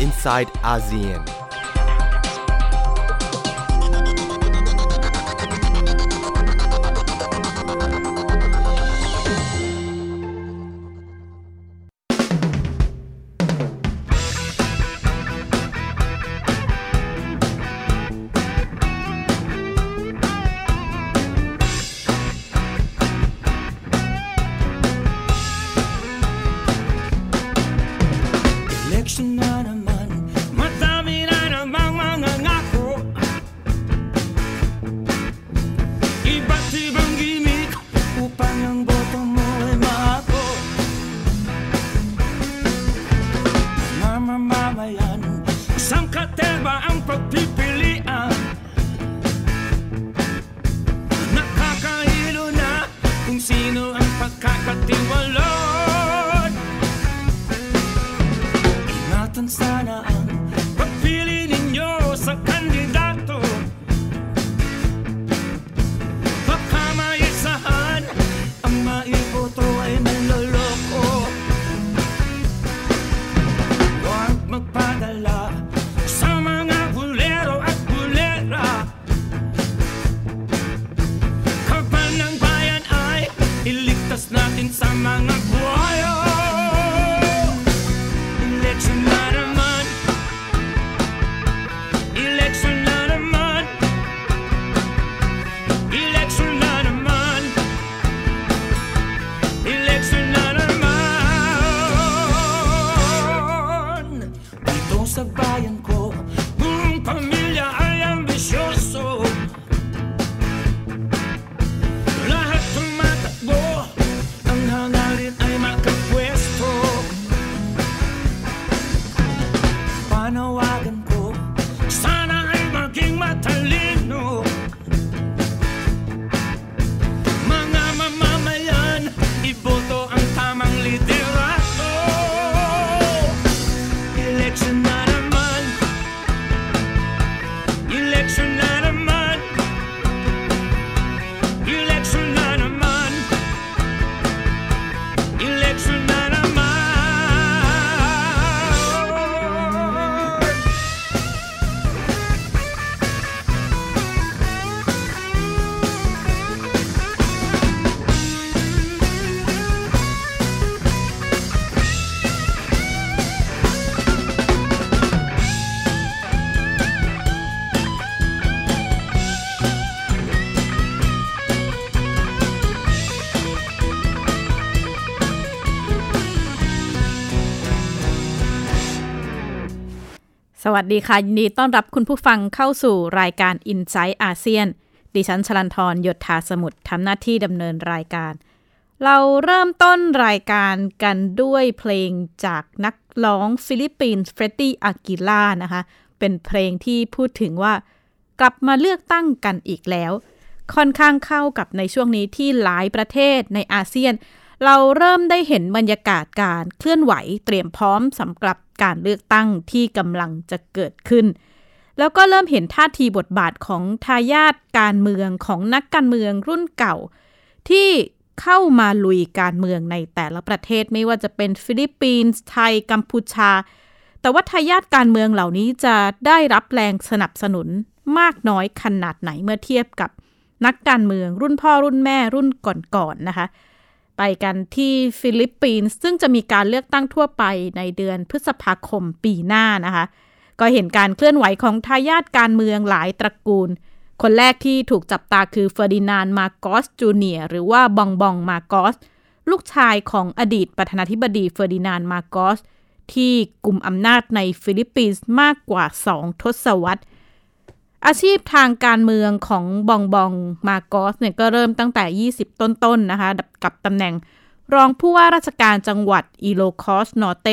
inside ASEAN. lang sana. สวัสดีค่ะ ยินดีต้อนรับคุณผู้ฟังเข้าสู่รายการ Insight อาเซียน ดิฉันชลันธร โยธาสมุทรทำหน้าที่ดำเนินรายการ เราเริ่มต้นรายการกันด้วยเพลงจากนักร้องฟิลิปปินส์เฟรดดี้อากิล่านะคะ เป็นเพลงที่พูดถึงว่ากลับมาเลือกตั้งกันอีกแล้ว ค่อนข้างเข้ากับในช่วงนี้ที่หลายประเทศในอาเซียน เราเริ่มได้เห็นบรรยากาศการเคลื่อนไหวเตรียมพร้อมสำหรับ การเลือกตั้งที่กำลังจะเกิดขึ้น แล้วก็เริ่มเห็นท่าทีบทบาทของทายาทการเมืองของนักการเมืองรุ่นเก่า ที่เข้ามาลุยการเมืองในแต่ละประเทศไม่ว่าจะเป็นฟิลิปปินส์ไทย กัมพูชา แต่ว่าทายาทการเมืองเหล่านี้จะได้รับแรงสนับสนุนมากน้อยขนาดไหนเมื่อเทียบกับนักการเมืองรุ่นพ่อรุ่นแม่รุ่นก่อนๆนะคะ ไปกันที่ฟิลิปปินส์ซึ่งจะมีการเลือกตั้งทั่วไปในเดือนพฤษภาคมปีหน้านะคะ ก็เห็นการเคลื่อนไหวของทายาทการเมืองหลายตระกูล คนแรกที่ถูกจับตาคือเฟอร์ดินานด์ มาร์กอสจูเนียร์หรือว่าบองบองมาร์กอสลูกชายของอดีตประธานาธิบดีเฟอร์ดินานด์ มาร์กอสที่กุมอำนาจในฟิลิปปินส์มากกว่า 2 ทศวรรษ อาชีพทางการเมืองของบองบองมาร์กอสเนี่ยก็เริ่มตั้งแต่ 20 ต้นๆนะคะกับตำแหน่งรองผู้ว่าราชการจังหวัดอีโลคอสนอร์เต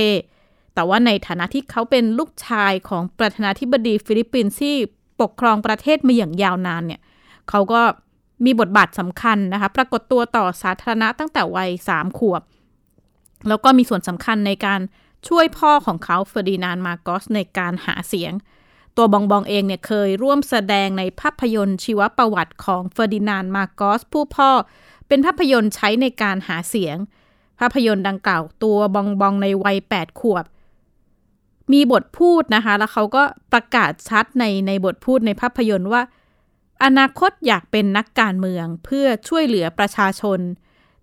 แต่ว่าในฐานะที่เขาเป็นลูกชายของประธานาธิบดีฟิลิปปินส์ที่ปกครองประเทศมาอย่างยาวนานเนี่ยเขาก็มีบทบาทสำคัญนะคะ ปรากฏตัวต่อสาธารณะตั้งแต่วัยสามขวบ แล้วก็มีส่วนสำคัญในการช่วยพ่อของเขาเฟอร์ดินานด์ มาร์กอสในการหาเสียง ตัวบองบองเองเนี่ยเคยร่วมแสดงในภาพยนตร์ชีวประวัติของเฟอร์ดินานด์มาโกสผู้พ่อ เป็นภาพยนตร์ใช้ในการหาเสียง ภาพยนตร์ดังกล่าวตัวบองบองในวัย 8 ขวบ มีบทพูดนะคะ แล้วเขาก็ประกาศชัดในในบทพูดในภาพยนตร์ว่า อนาคตอยากเป็นนักการเมืองเพื่อช่วยเหลือประชาชน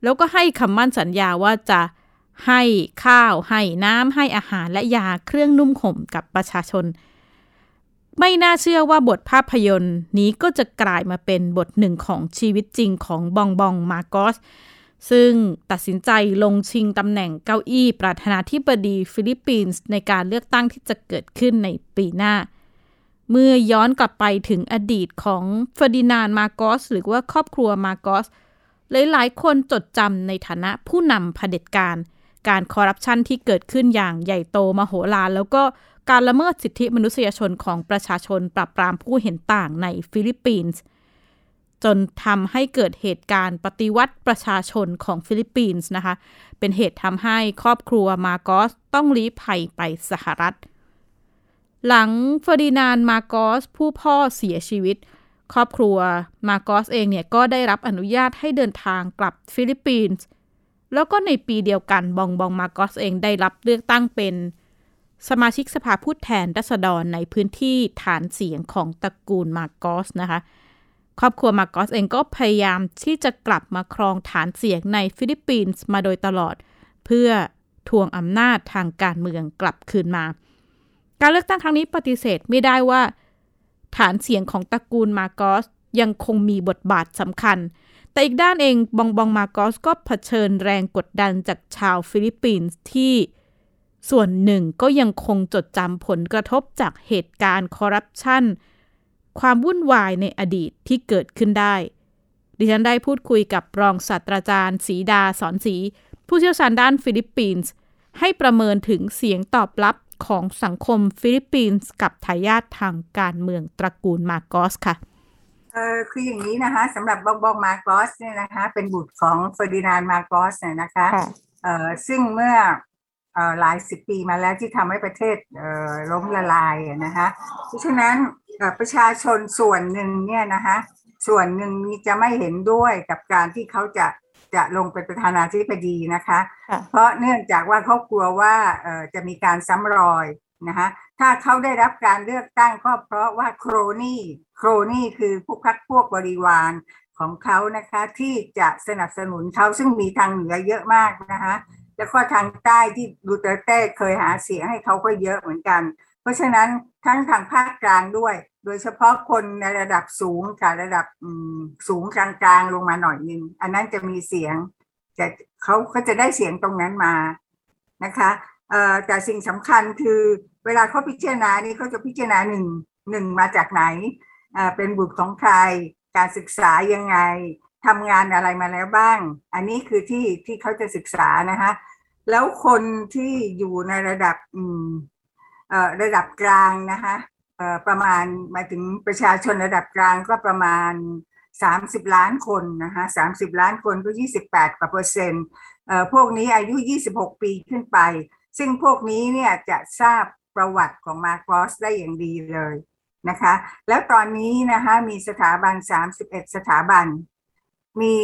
แล้วก็ให้คำมั่นสัญญาว่าจะให้ข้าว ให้น้ำให้อาหารและยาเครื่องนุ่มห่มกับประชาชน ไม่น่าเชื่อว่าบทภาพยนตร์นี้ก็จะกลายมาเป็นบทหนึ่งของชีวิตจริงของบองบองมาร์กอสซึ่งตัดสินใจลงชิงตำแหน่งเก้าอี้ประธานาธิบดีฟิลิปปินส์ในการเลือกตั้งที่จะเกิดขึ้นในปีหน้า เมื่อย้อนกลับไปถึงอดีตของเฟอร์ดินานด์ มาร์กอสหรือว่าครอบครัวมาร์กอสหลายๆคนจดจำในฐานะผู้นำเผด็จการ การคอร์รัปชันที่เกิดขึ้นอย่างใหญ่โตมโหฬารแล้วก็ การละเมิดสิทธิมนุษยชนของประชาชนปราบปรามผู้เห็นต่างในฟิลิปปินส์จนทำให้เกิดเหตุการณ์ปฏิวัติประชาชนของฟิลิปปินส์นะคะ เป็นเหตุทำให้ครอบครัวมาร์กอสต้องลี้ภัยไปสหรัฐ หลังเฟอร์ดินานด์ มาร์กอสผู้พ่อเสียชีวิต ครอบครัวมาร์กอสเองเนี่ยก็ได้รับอนุญาตให้เดินทางกลับฟิลิปปินส์แล้วก็ในปีเดียวกันบองบองมาร์กอสเองได้รับเลือกตั้งเป็น สมาชิกสภาผู้แทนราษฎรในพื้นที่ฐานเสียงของตระกูลมาร์กอสนะคะ ครอบครัวมาร์กอสเองก็พยายามที่จะกลับมาครองฐานเสียงในฟิลิปปินส์มาโดยตลอด เพื่อทวงอำนาจทางการเมืองกลับคืนมา การเลือกตั้งครั้งนี้ปฏิเสธไม่ได้ว่า ฐานเสียงของตระกูลมาร์กอสยังคงมีบทบาทสำคัญ แต่อีกด้านเองบองบองมาร์กอสก็เผชิญแรงกดดันจากชาวฟิลิปปินส์ที่ ส่วนหนึ่งก็ยังคงจดจำผลกระทบจากเหตุการณ์คอร์รัปชันความวุ่นวายในอดีตที่เกิดขึ้นได้ ดิฉันได้พูดคุยกับรองศาสตราจารย์สีดาสอนศรี ผู้เชี่ยวชาญด้านฟิลิปปินส์ให้ประเมินถึงเสียงตอบรับของสังคมฟิลิปปินส์กับทายาททางการเมืองตระกูลมาร์กอสค่ะเออคืออย่างนี้นะคะสำหรับบองบองมาร์กอสเนี่ยนะคะเป็นบุตรของเฟอร์ดินานด์ มาร์กอสเนี่ยนะคะเออซึ่งเมื่ออ หลายสิบปีมาแล้วที่ทำให้ประเทศล้มละลายนะคะเพราะฉะนั้นประชาชนส่วนหนึ่งเนี่ยนะคะส่วนหนึ่งจะไม่เห็นด้วยกับการที่เขาจะจะลงเป็นประธานาธิบดีนะคะ เพราะเนื่องจากว่าเขากลัวว่าจะมีการซ้ำรอยนะคะถ้าเขาได้รับการเลือกตั้งก็เพราะว่าโครนี่โครนี่คือพวกพักพวกบริวารของเขานะคะที่จะสนับสนุนเขาซึ่งมีทางเหนือเยอะมากนะคะ แล้วก็ทางใต้ที่ดูเตอร์เต้เคยหาเสียงให้เขาก็เยอะเหมือนกัน เพราะฉะนั้นทั้งทางภาคกลางด้วย โดยเฉพาะคนในระดับสูงกับระดับสูงกลางๆลงมาหน่อยนึงอันนั้นจะมีเสียงจะเขาเขาจะได้เสียงตรงนั้นมานะคะแต่สิ่งสำคัญคือเวลาเขาพิจารณานี่เขาจะพิจารณาหนึ่งหนึ่งมาจากไหน เป็นบุตรของใคร การศึกษายังไงทำงานอะไรมาแล้วบ้าง อันนี้คือที่ที่เขาจะศึกษานะคะ แล้วคนที่อยู่ในระดับระดับกลางนะคะประมาณหมายถึงประชาชนระดับกลางก็ประมาณ 30 ล้านคนนะคะ30 ล้านคนก็ 28 กว่าเปอร์เซ็นต์พวกนี้อายุ 26 ปีขึ้นไป ซึ่งพวกนี้เนี่ยจะทราบประวัติของมาโกสได้อย่างดีเลยนะคะ แล้วตอนนี้นะคะมีสถาบัน 31 สถาบัน มี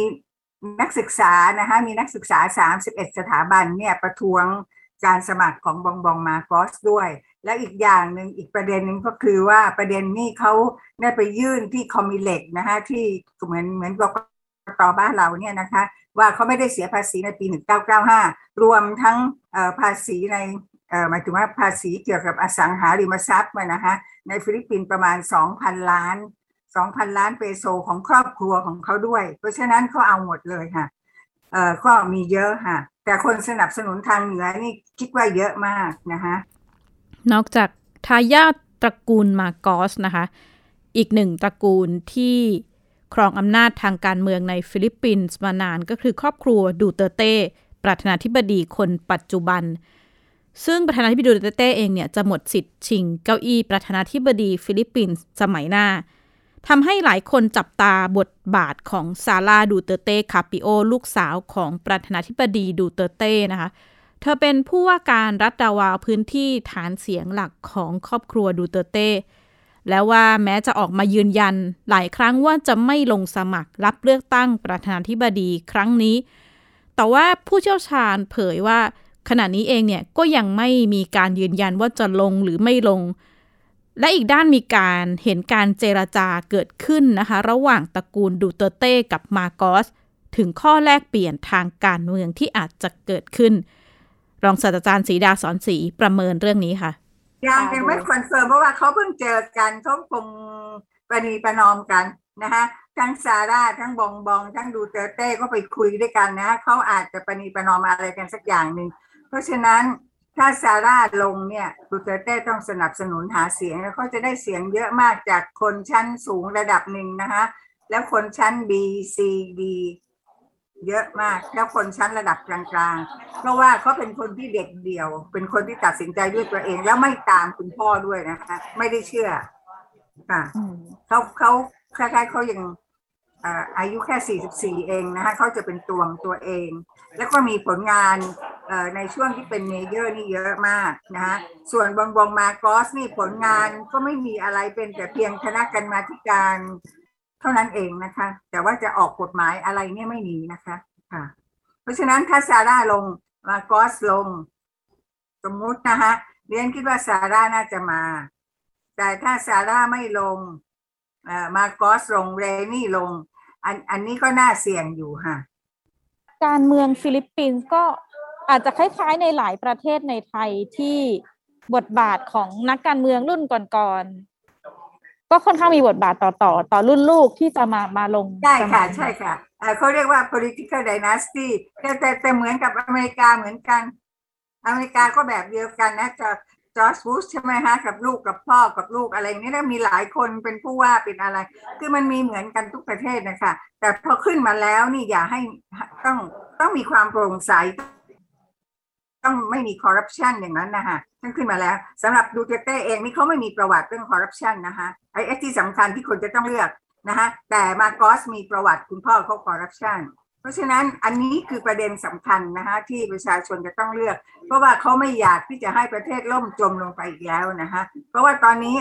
นักศึกษานะคะมีนักศึกษา 31 สถาบันเนี่ยประท้วงการสมัครของบองบองมาโกสด้วย และอีกอย่างหนึ่งอีกประเด็นหนึ่งก็คือว่าประเด็นนี้เขาได้ไปยื่นที่ Comelec นะคะที่เหมือนเหมือนกกตบ้านเราเนี่ยนะคะว่าเขาไม่ได้เสียภาษีในปี 1995 รวมทั้งภาษีในหมายถึงว่าภาษีเกี่ยวกับอสังหาริมทรัพย์นะคะในฟิลิปปินส์ประมาณ 2,000 ล้าน 2,000 ล้านเปโซของครอบครัวของเขาด้วย เพราะฉะนั้นเขาเอาหมดเลยค่ะเอ่อก็มีเยอะค่ะ แต่คนสนับสนุนทางเหนือนี่คิดว่าเยอะมากนะคะนอกจากทายาทตระกูลมาโกสนะคะ อีกหนึ่งตระกูลที่ครองอำนาจทางการเมืองในฟิลิปปินส์มานานก็คือครอบครัวดูเตเต้ประธานาธิบดีคนปัจจุบัน ซึ่งประธานาธิบดีดูเตเต้เองเนี่ยจะหมดสิทธิ์ชิงเก้าอี้ประธานาธิบดีฟิลิปปินส์สมัยหน้า ทำให้หลายคนจับตาบทบาทของซาร่าดูเตเต้คาปิโอ ลูกสาวของประธานาธิบดีดูเตเต้นะคะ เธอเป็นผู้ว่าการรัฐดาเวาพื้นที่ฐานเสียงหลักของครอบครัวดูเตเต้แล้วว่าแม้จะออกมายืนยันหลายครั้งว่าจะไม่ลงสมัครรับเลือกตั้งประธานาธิบดีครั้งนี้ แต่ว่าผู้เชี่ยวชาญเผยว่าขณะนี้เองเนี่ยก็ยังไม่มีการยืนยันว่าจะลงหรือไม่ลง และอีกด้านมีการเห็นการเจรจาเกิดขึ้นนะคะ ระหว่างตระกูลดูเตเต้กับมาโกส ถึงข้อแลกเปลี่ยนทางการเมืองที่อาจจะเกิดขึ้น รองศาสตราจารย์สีดาสอนศรีประเมินเรื่องนี้ค่ะ ยังยังไม่ confirm เพราะว่าเขาเพิ่งเจอกันเขาคงประนีประนอมกันนะคะทั้งซาร่าทั้งบองบอง ทั้งดูเตเต้ก็ไปคุยด้วยกันนะเขาอาจจะประนีประนอมอะไรกันสักอย่างหนึ่งเพราะฉะนั้น ถ้าซาร่าลงเนี่ยดูเตอร์เต้ต้องสนับสนุนหาเสียงแล้วเขาจะได้เสียงเยอะมากจากคนชั้นสูงระดับหนึ่งนะคะแล้วคนชั้น B C D เยอะมาก แล้วคนชั้นระดับกลางๆ เพราะว่าเขาเป็นคนที่เด็กเดี่ยว เป็นคนที่ตัดสินใจด้วยตัวเอง แล้วไม่ตามคุณพ่อด้วยนะคะ ไม่ได้เชื่อค่ะเขาเขาคล้ายๆเขายังอ่าอายุแค่ 44 เองนะคะเขาจะเป็นตัวของตัวเอง แล้วก็มีผลงานเอ่อ ในช่วงที่เป็นเมเยอร์นี่เยอะมากนะคะส่วนบองบองมาโกสนี่ผลงานก็ไม่มีอะไรเป็นแต่เพียงคณะกรรมาธิการเท่านั้นเองนะคะ แต่ว่าจะออกกฎหมายอะไรเนี่ยไม่มีนะคะค่ะ เพราะฉะนั้นถ้าซาร่าลงมาโกสลง สมมุตินะคะเรียนคิดว่าซาร่าน่าจะมา แต่ถ้าซาร่าไม่ลงเอ่อมาโกสลงเลนี่ลง อันอันนี้ก็น่าเสี่ยงอยู่ค่ะ การเมืองฟิลิปปินส์ก็ อาจจะคล้ายๆในหลายประเทศในไทยที่บทบาทของนักการเมืองรุ่นก่อนๆก็ค่อนข้างมีบทบาทต่อต่อต่อรุ่นลูกที่จะมามาลงใช่ค่ะสมัยใช่ค่ะเอ่อเขาเรียกว่า political dynasty แต่แต่แต่เหมือนกับอเมริกาเหมือนกัน อเมริกาก็แบบเดียวกันนะจะจอร์จบูชใช่ไหมฮะกับลูกกับพ่อกับลูกอะไรอย่างนี้แล้วมีหลายคนเป็นผู้ว่าเป็นอะไร คือมันมีเหมือนกันทุกประเทศนะคะแต่พอขึ้นมาแล้วนี่อย่าให้ต้องต้องมีความโปร่งใส ต้องไม่มีคอร์รัปชันอย่างนั้นนะคะตั้งขึ้นมาแล้วสำหรับดูเตเต้เองนี่เขาไม่มีประวัติเรื่องคอร์รัปชันนะคะไอ้ที่สำคัญที่คนจะต้องเลือกนะคะแต่มาโกสมีประวัติคุณพ่อเขาคอร์รัปชันเพราะฉะนั้นอันนี้คือประเด็นสำคัญนะคะที่ประชาชนจะต้องเลือก เพราะว่าเขาไม่อยากที่จะให้ประเทศล่มจมลงไปอีกแล้วนะคะเพราะว่าตอนนี้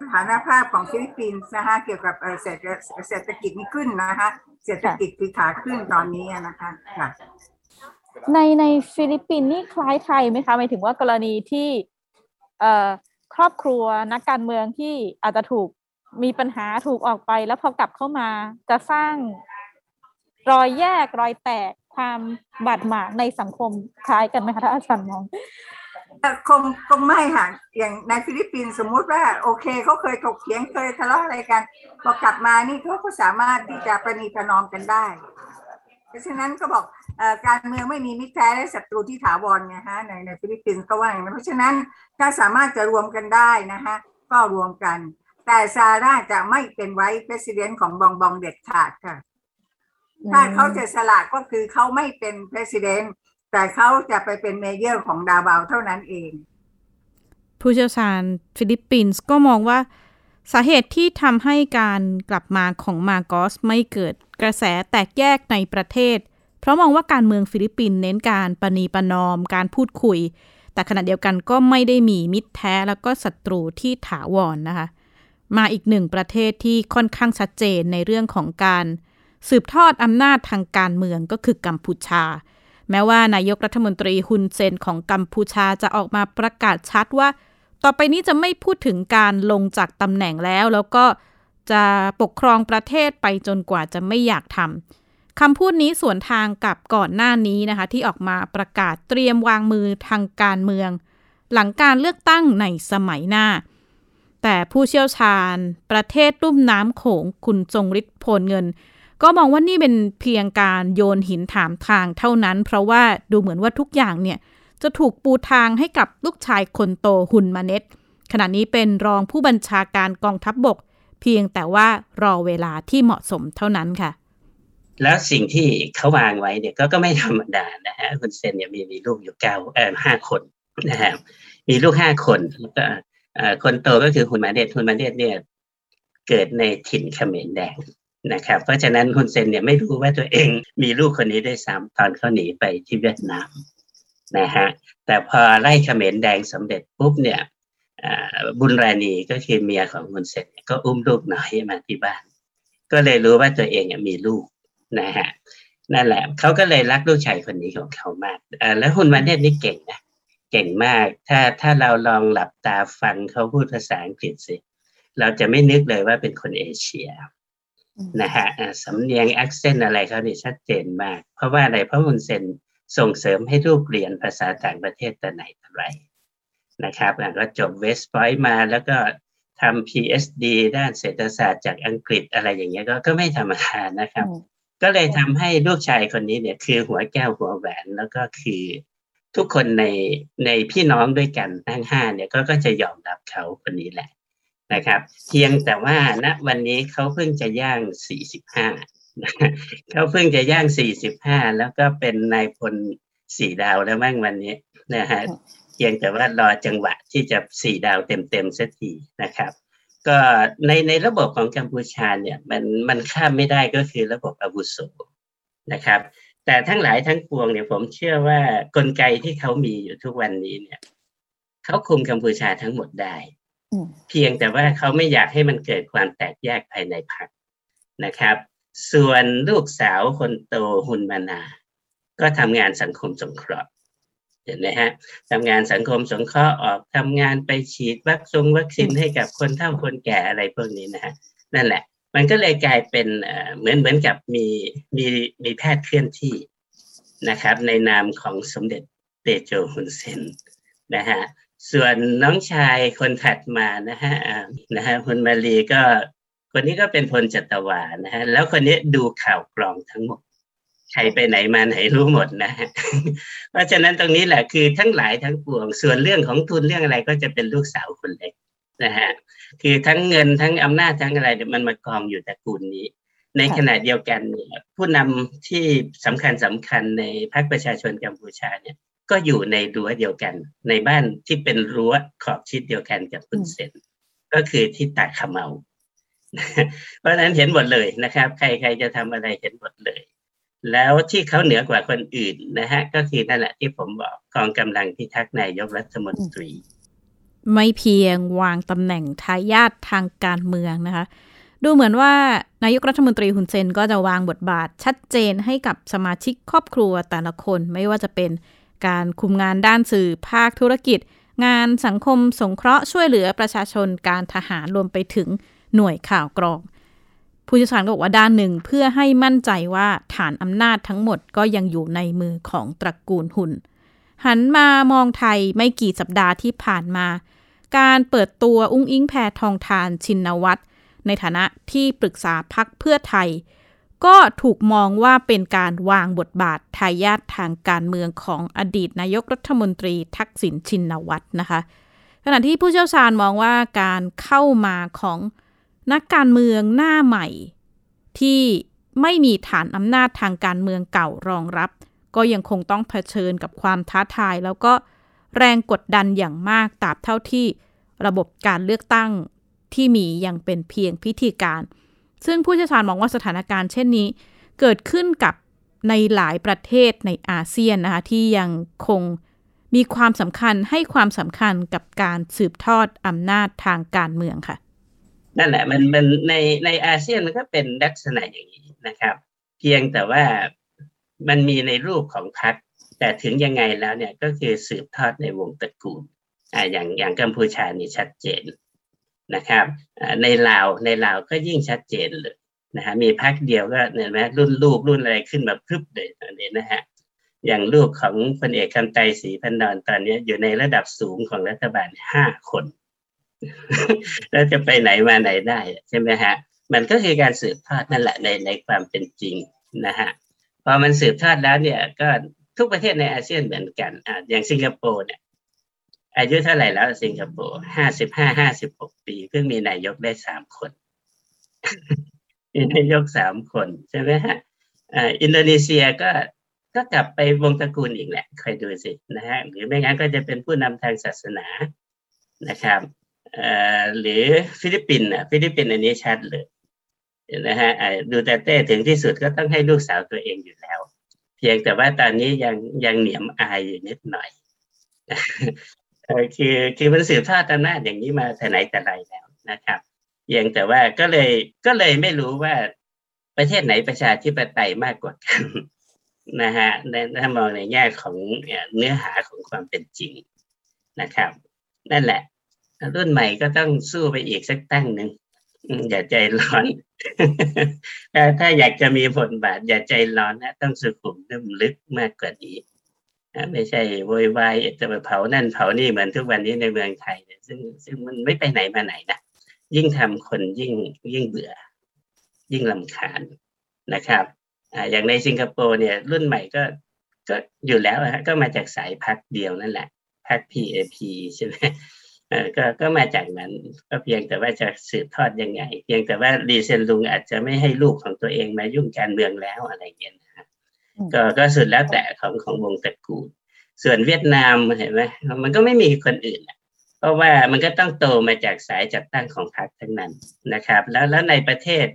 สถานภาพของฟิลิปปินส์นะคะเกี่ยวกับเศรษฐกิจนี่ขึ้นนะคะ เศรษฐกิจคือขาขึ้นตอนนี้นะคะ ในในฟิลิปปินส์นี่คล้ายไทยไหมคะหมายถึงว่ากรณีที่เอ่อครอบครัวนักการเมืองที่อาจจะถูกมีปัญหาถูกออกไป แล้วพอกลับเข้ามาจะสร้างรอยแยกรอยแตกความบาดหมางในสังคมคล้ายกันไหมคะถ้าอาจารย์มองเอ่อคงคงไม่ค่ะอย่างในฟิลิปปินส์สมมุติว่าโอเคเขาเคยถกเถียงเคยทะเลาะอะไรกันพอกลับมานี่เขาก็สามารถที่จะประนีประนอมกันได้ เพราะฉะนั้นก็บอกเอ่อ การเมืองไม่มีมิตรแท้และศัตรูที่ถาวรไงฮะในในฟิลิปปินส์ก็ว่าอย่างนั้นเพราะฉะนั้นถ้าสามารถจะรวมกันได้นะคะก็รวมกัน แต่ซาร่าจะไม่เป็นไว้ประธานของบองบองเด็ดขาดค่ะถ้าเขาจะสละก็คือเขาไม่เป็นประธานแต่เขาจะไปเป็น mayor ของดาเวาเท่านั้นเอง ผู้เชี่ยวชาญฟิลิปปินส์ก็มองว่าสาเหตุที่ทำให้การกลับมาของมาโกสไม่เกิดกระแสแตกแยกในประเทศ เพราะมองว่าการเมืองฟิลิปปินส์เน้นการประนีประนอมการพูดคุย แต่ขณะเดียวกันก็ไม่ได้มีมิตรแท้แล้วก็ศัตรูที่ถาวรนนะคะ มาอีกหนึ่งประเทศที่ค่อนข้างชัดเจนในเรื่องของการสืบทอดอำนาจทางการเมืองก็คือกัมพูชา แม้ว่านายกรัฐมนตรีฮุนเซนของกัมพูชาจะออกมาประกาศชัดว่า ต่อไปนี้จะไม่พูดถึงการลงจากตำแหน่งแล้ว แล้วก็จะปกครองประเทศไปจนกว่าจะไม่อยากทำ คำพูดนี้สวนทางกับก่อนหน้านี้นะคะ ที่ออกมาประกาศเตรียมวางมือทางการเมือง หลังการเลือกตั้งในสมัยหน้า แต่ผู้เชี่ยวชาญ ประเทศรุ่มน้ำโขงคุณจงฤทธิ์โพลเงิน ก็มองว่านี่เป็นเพียงการโยนหินถามทางเท่านั้น เพราะว่าดูเหมือนว่าทุกอย่างเนี่ยจะถูกปูทางให้กับลูกชายคนโตหุนมาเน็ตขณะนี้เป็นรองผู้บัญชาการกองทัพบบก เพียงแต่ว่ารอเวลาที่เหมาะสมเท่านั้นค่ะ แล้วสิ่งที่เขาวางไว้เนี่ยก็ก็ไม่ธรรมดานะฮะคุณเซนเนี่ยมีมีลูกอยู่เก้าเออห้าคนนะฮะมีลูกห้าคนแล้วก็เอ่อคนโตก็คือคุณมาเดชคุณมาเดชเนี่ยเกิดในถิ่นเขมรแดงนะครับ เพราะฉะนั้นคุณเซนเนี่ยไม่รู้ว่าตัวเองมีลูกคนนี้ได้ซ้ำตอนเขาหนีไปที่เวียดนามนะฮะแต่พอไล่เขมรแดงสำเร็จปุ๊บเนี่ยอ่าบุญราณีก็คือเมียของคุณเซนเนี่ยก็อุ้มลูกน้อยมาที่บ้าน ก็เลยรู้ว่าตัวเองเนี่ยมีลูก นะฮะนั่นแหละเขาก็เลยรักลูกชายคนนี้ของเขามากอ่าแล้วฮุนมาเนตนี่เก่งนะเก่งมาก ถ้าถ้าเราลองหลับตาฟังเขาพูดภาษาอังกฤษสิเราจะไม่นึกเลยว่าเป็นคนเอเชียนะฮะอ่าสำเนียง accent อะไรเขานี่ชัดเจนมาก เพราะว่าอะไรเพราะฮุนเซนส่งเสริมให้ลูกเรียนภาษาต่างประเทศแต่ไหนแต่ไรนะครับก็จบเวสต์พอยต์มาแล้วก็ทำ PhD ด้านเศรษฐศาสตร์จากอังกฤษอะไรอย่างเงี้ยก็ก็ไม่ธรรมดานะครับ ก็เลยทำให้ลูกชายคนนี้เนี่ย คือหัวแก้วหัวแหวนแล้วก็คือทุกคนในในพี่น้องด้วยกันทั้งห้าเนี่ยก็ก็จะยอมรับเขาคนนี้แหละนะครับ เพียงแต่ว่าณวันนี้เขาเพิ่งจะย่างสี่สิบห้าเขาเพิ่งจะย่างสี่สิบห้าแล้วก็เป็นนายพลสี่ดาวแล้วมั่งวันนี้นะฮะอืมเพียงแต่ว่ารอจังหวะที่จะสี่ดาวเต็มๆสักทีนะครับ ก็ในในระบบของกัมพูชาเนี่ยมันมันข้ามไม่ได้ก็คือระบบอาวุโสนะครับ แต่ทั้งหลายทั้งปวงเนี่ยผมเชื่อว่ากลไกที่เขามีอยู่ทุกวันนี้เนี่ยเขาคุมกัมพูชาทั้งหมดได้อืมเพียงแต่ว่าเขาไม่อยากให้มันเกิดความแตกแยกภายในพรรคนะครับ ส่วนลูกสาวคนโตฮุนมานา ก็ทำงานสังคมสงเคราะห์ เห็นไหมฮะทำงานสังคมสงเคราะห์ออกทำงานไปฉีดวัคซงวัคซีนให้กับคนเฒ่าคนแก่อะไรพวกนี้นะฮะนั่นแหละ มันก็เลยกลายเป็นเหมือนเหมือนกับมีมีมีแพทย์เคลื่อนที่นะครับ ในนามของสมเด็จเตโจฮุนเซนนะฮะส่วนน้องชายคนถัดมานะฮะนะฮะคุณมาลีก็คนนี้ก็เป็นพลจัตวานะฮะแล้วคนนี้ดูข่าวกรองทั้งหมด ใครไปไหนมาไหนรู้หมดนะฮะเพราะฉะนั้นตรงนี้แหละคือทั้งหลายทั้งปวง ส่วนเรื่องของทุนเรื่องอะไรก็จะเป็นลูกสาวคนเล็กนะฮะคือทั้งเงินทั้งอำนาจทั้งอะไรมันมากองอยู่ตระกูลนี้ ในขณะเดียวกันเนี่ยผู้นำที่สำคัญสำคัญในพรรคประชาชนกัมพูชาเนี่ยก็อยู่ในรั้วเดียวกัน ในบ้านที่เป็นรั้วขอบชิดเดียวกันกับคุณเซนก็คือที่ตาขมเมาเพราะฉะนั้นเห็นหมดเลยนะครับ ใครใครจะทำอะไรเห็นหมดเลย แล้วที่เขาเหนือกว่าคนอื่นนะฮะ ก็คือนั่นแหละที่ผมบอกกองกำลังพิทักษ์นายกรัฐมนตรี ไม่เพียงวางตำแหน่งทายาททางการเมืองนะคะ ดูเหมือนว่านายกรัฐมนตรีฮุนเซนก็จะวางบทบาทชัดเจนให้กับสมาชิกครอบครัวแต่ละคน ไม่ว่าจะเป็นการคุมงานด้านสื่อภาคธุรกิจ งานสังคมสงเคราะห์ช่วยเหลือประชาชนการทหารรวมไปถึงหน่วยข่าวกรอง ผู้เชี่ยวชาญก็บอกว่าด้านหนึ่งเพื่อให้มั่นใจว่าฐานอำนาจทั้งหมดก็ยังอยู่ในมือของตระกูลหุ่น หันมามองไทยไม่กี่สัปดาห์ที่ผ่านมา การเปิดตัวอุ้งอิงแพทองทานชินวัตรในฐานะที่ปรึกษาพักเพื่อไทย ก็ถูกมองว่าเป็นการวางบทบาททายาททางการเมืองของอดีตนายกรัฐมนตรีทักษิณชินวัตรนะคะขณะที่ผู้เชี่ยวชาญมองว่าการเข้ามาของ นักการเมืองหน้าใหม่ ที่ไม่มีฐานอำนาจทางการเมืองเก่ารองรับ ก็ยังคงต้องเผชิญกับความท้าทาย แล้วก็แรงกดดันอย่างมากตราบเท่าที่ระบบการเลือกตั้งที่มียังเป็นเพียงพิธีการ ซึ่งผู้เชี่ยวชาญมองว่าสถานการณ์เช่นนี้ เกิดขึ้นกับในหลายประเทศในอาเซียนนะคะที่ยังคงมีความสำคัญให้ความสำคัญกับการสืบทอดอำนาจทางการเมืองค่ะ นั่นแหละมันมันในในอาเซียนมันก็เป็นลักษณะอย่างนี้นะครับ เพียงแต่ว่ามันมีในรูปของพรรคแต่ถึงยังไงแล้วเนี่ยก็คือสืบทอดในวงตระกูลอ่าอย่างอย่างกัมพูชานี่ชัดเจนนะครับในลาวในลาวก็ยิ่งชัดเจนเลยนะฮะมีพรรคเดียวก็เนี่ยนะรุ่นลูกรุ่นอะไรขึ้นมาพรึบเลยตอนนี้นะฮะอย่างลูกของพลเอกคำไตศรีพันดอนตอนนี้อยู่ในระดับสูงของรัฐบาลห้าคน แล้วจะไปไหนมาไหนได้ใช่ไหมฮะ มันก็คือการสืบทอดนั่นแหละในในความเป็นจริงนะฮะพอมันสืบทอดแล้วเนี่ยก็ทุกประเทศในอาเซียนเหมือนกันอะอย่างสิงคโปร์เนี่ยอายุเท่าไหร่แล้วสิงคโปร์ห้าสิบห้าห้าสิบหกปีเพิ่งมีนายกได้สามคนมีนายกสามคนใช่ไหมฮะอ่าอินโดนีเซียก็ก็กลับไปวงตระกูลอีกแหละคอยดูสินะฮะหรือไม่งั้นก็จะเป็นผู้นำทางศาสนานะครับ หรือฟิลิปปินส์อะฟิลิปปินส์อันนี้ชัดเลยนะฮะดูเตเต้ถึงที่สุดก็ต้องให้ลูกสาวตัวเองอยู่แล้ว เพียงแต่ว่าตอนนี้ยังยังเหนียมอายอยู่นิดหน่อยคือคือมันสืบทอดอำนาจอย่างนี้มาแต่ไหนแต่ไรแล้วนะครับเพียงแต่ว่าก็เลยก็เลยไม่รู้ว่าประเทศไหนประชาธิปไตยมากกว่ากันนะฮะถ้ามองในแง่ของเนื้อหาของความเป็นจริงนะครับ นั่นแหละ รุ่นใหม่ก็ต้องสู้ไปอีกสักตั้งหนึ่งอย่าใจร้อนถ้าอยากจะมีบทบาท อย่าใจร้อนนะต้องสุขุมนุ่มลึกมากกว่านี้ไม่ใช่โวยวายจะไปเผานั่นเผานี่เหมือนทุกวันนี้ในเมืองไทยซึ่งซึ่งมันไม่ไปไหนมาไหนนะยิ่งทำคนยิ่งยิ่งเบื่อ ยิ่งลำคาญนะครับออย่างในสิงคโปร์เนี่ย รุ่นใหม่ก็ก็อยู่แล้วฮะก็มาจากสายพักเดียวนั่นแหละพัก PAP ใช่ไหม ก็ก็มาจากนั้นก็เพียงแต่ว่าจะสืบทอดยังไง เพียงแต่ว่ารีเซนลุงอาจจะไม่ให้ลูกของตัวเองมายุ่งการเมืองแล้วอะไรเงี้ยนะก็ก็สุดแล้วแต่ของของวงตระกูล ส่วนเวียดนามเห็นไหมมันก็ไม่มีคนอื่นเพราะว่ามันก็ต้องโตมาจากสายจัดตั้งของพรรคทั้งนั้นนะครับ แล้วแล้วในประเทศ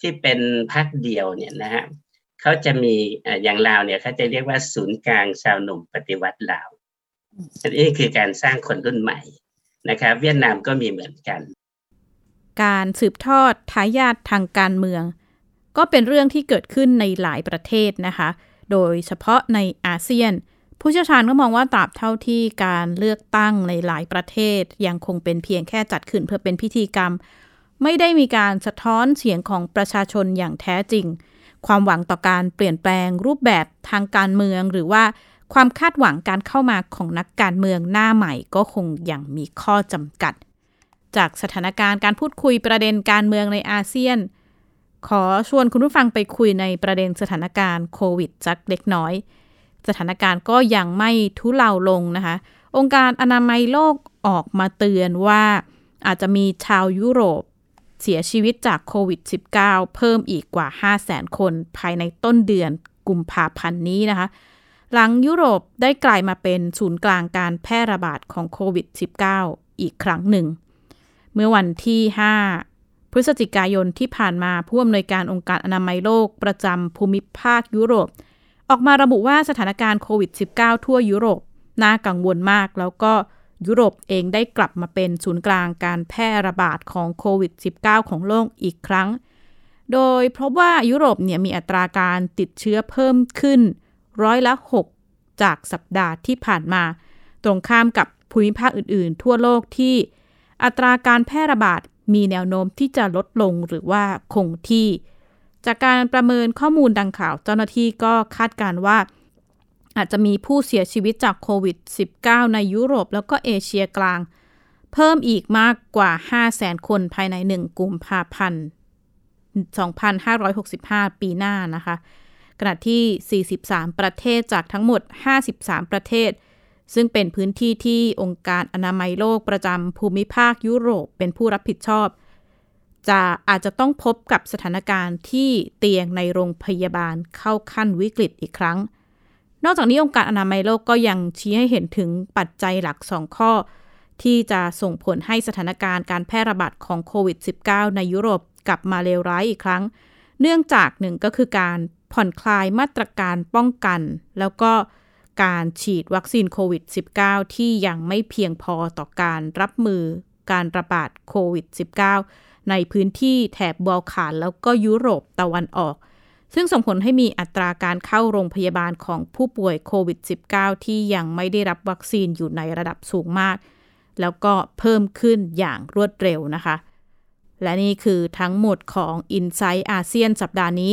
ที่เป็นพรรคเดียวเนี่ยนะฮะเขาจะมีอย่างลาวเนี่ยเขาจะเรียกว่าศูนย์กลางชาวหนุ่มปฏิวัติลาวอันนี้คือการสร้างคนรุ่นใหม่ นะครับ เวียดนามก็มีเหมือนกัน การสืบทอดทายาททางการเมือง ก็เป็นเรื่องที่เกิดขึ้นในหลายประเทศนะคะ โดยเฉพาะในอาเซียน ผู้เชี่ยวชาญก็มองว่าตราบเท่าที่การเลือกตั้งในหลายประเทศ ยังคงเป็นเพียงแค่จัดขึ้นเพื่อเป็นพิธีกรรม ไม่ได้มีการสะท้อนเสียงของประชาชนอย่างแท้จริงความหวังต่อการเปลี่ยนแปลงรูปแบบทางการเมือง หรือว่า ความคาดหวังการเข้ามาของนักการเมืองหน้าใหม่ก็คงยังมีข้อจำกัด จากสถานการณ์การพูดคุยประเด็นการเมืองในอาเซียน ขอชวนคุณผู้ฟังไปคุยในประเด็นสถานการณ์โควิดสักเล็กน้อย สถานการณ์ก็ยังไม่ทุเลาลงนะคะ องค์การอนามัยโลกออกมาเตือนว่าอาจจะมีชาวยุโรปเสียชีวิตจากโควิด -19 เพิ่มอีกกว่า 5 0 0แสนคนภายในต้นเดือนกุมภาพันธ์นี้นะคะ หลังยุโรปได้กลายมาเป็นศูนย์กลางการแพร่ระบาดของโควิด -19 อีกครั้งหนึ่ง เมื่อวันที่ 5 พฤศจิกายนที่ผ่านมาผู้อำนวยการองค์การอนามัยโลกประจำภูมิภาคยุโรป ออกมาระบุว่าสถานการณ์โควิด -19 ทั่วยุโรป น่ากังวลมากแล้วก็ยุโรปเองได้กลับมาเป็นศูนย์กลางการแพร่ระบาดของโควิด -19 ของโลกอีกครั้ง โดยพบว่ายุโรปเนี่ยมีอัตราการติดเชื้อเพิ่มขึ้น ร้อยละ 6 จากสัปดาห์ที่ผ่านมา ตรงข้ามกับภูมิภาคอื่น ๆ ทั่วโลกที่อัตราการแพร่ระบาดมีแนวโน้มที่จะลดลงหรือว่าคงที่ จากการประเมินข้อมูลดังข่าว เจ้าหน้าที่ก็คาดการว่า อาจจะมีผู้เสียชีวิตจากโควิด -19 ในยุโรปแล้วก็เอเชียกลาง เพิ่มอีกมากกว่า 500,000 คนภายใน 1 กุมภาพันธ์ 2565 ปีหน้านะคะ ขณะที่ 43 ประเทศจากทั้งหมด 53 ประเทศ ซึ่งเป็นพื้นที่ที่องค์การอนามัยโลกประจำภูมิภาคยุโรปเป็นผู้รับผิดชอบ จะอาจจะต้องพบกับสถานการณ์ที่เตียงในโรงพยาบาลเข้าขั้นวิกฤตอีกครั้ง นอกจากนี้องค์การอนามัยโลกก็ยังชี้ให้เห็นถึงปัจจัยหลัก 2 ข้อ ที่จะส่งผลให้สถานการณ์การแพร่ระบาดของโควิด -19 ในยุโรปกลับมาเลวร้ายอีกครั้ง เนื่องจากหนึ่งก็คือการ ผ่อนคลายมาตรการป้องกัน แล้วก็การฉีดวัคซีนโควิด -19 ที่ยังไม่เพียงพอต่อการรับมือการระบาดโควิด -19 ในพื้นที่แถบบอลข่านแล้วก็ยุโรปตะวันออก ซึ่งส่งผลให้มีอัตราการเข้าโรงพยาบาลของผู้ป่วยโควิด -19 ที่ยังไม่ได้รับวัคซีนอยู่ในระดับสูงมาก แล้วก็เพิ่มขึ้นอย่างรวดเร็วนะคะ และนี่คือทั้งหมดของ i n s i ซต์อาเซียนสัปดาห์นี้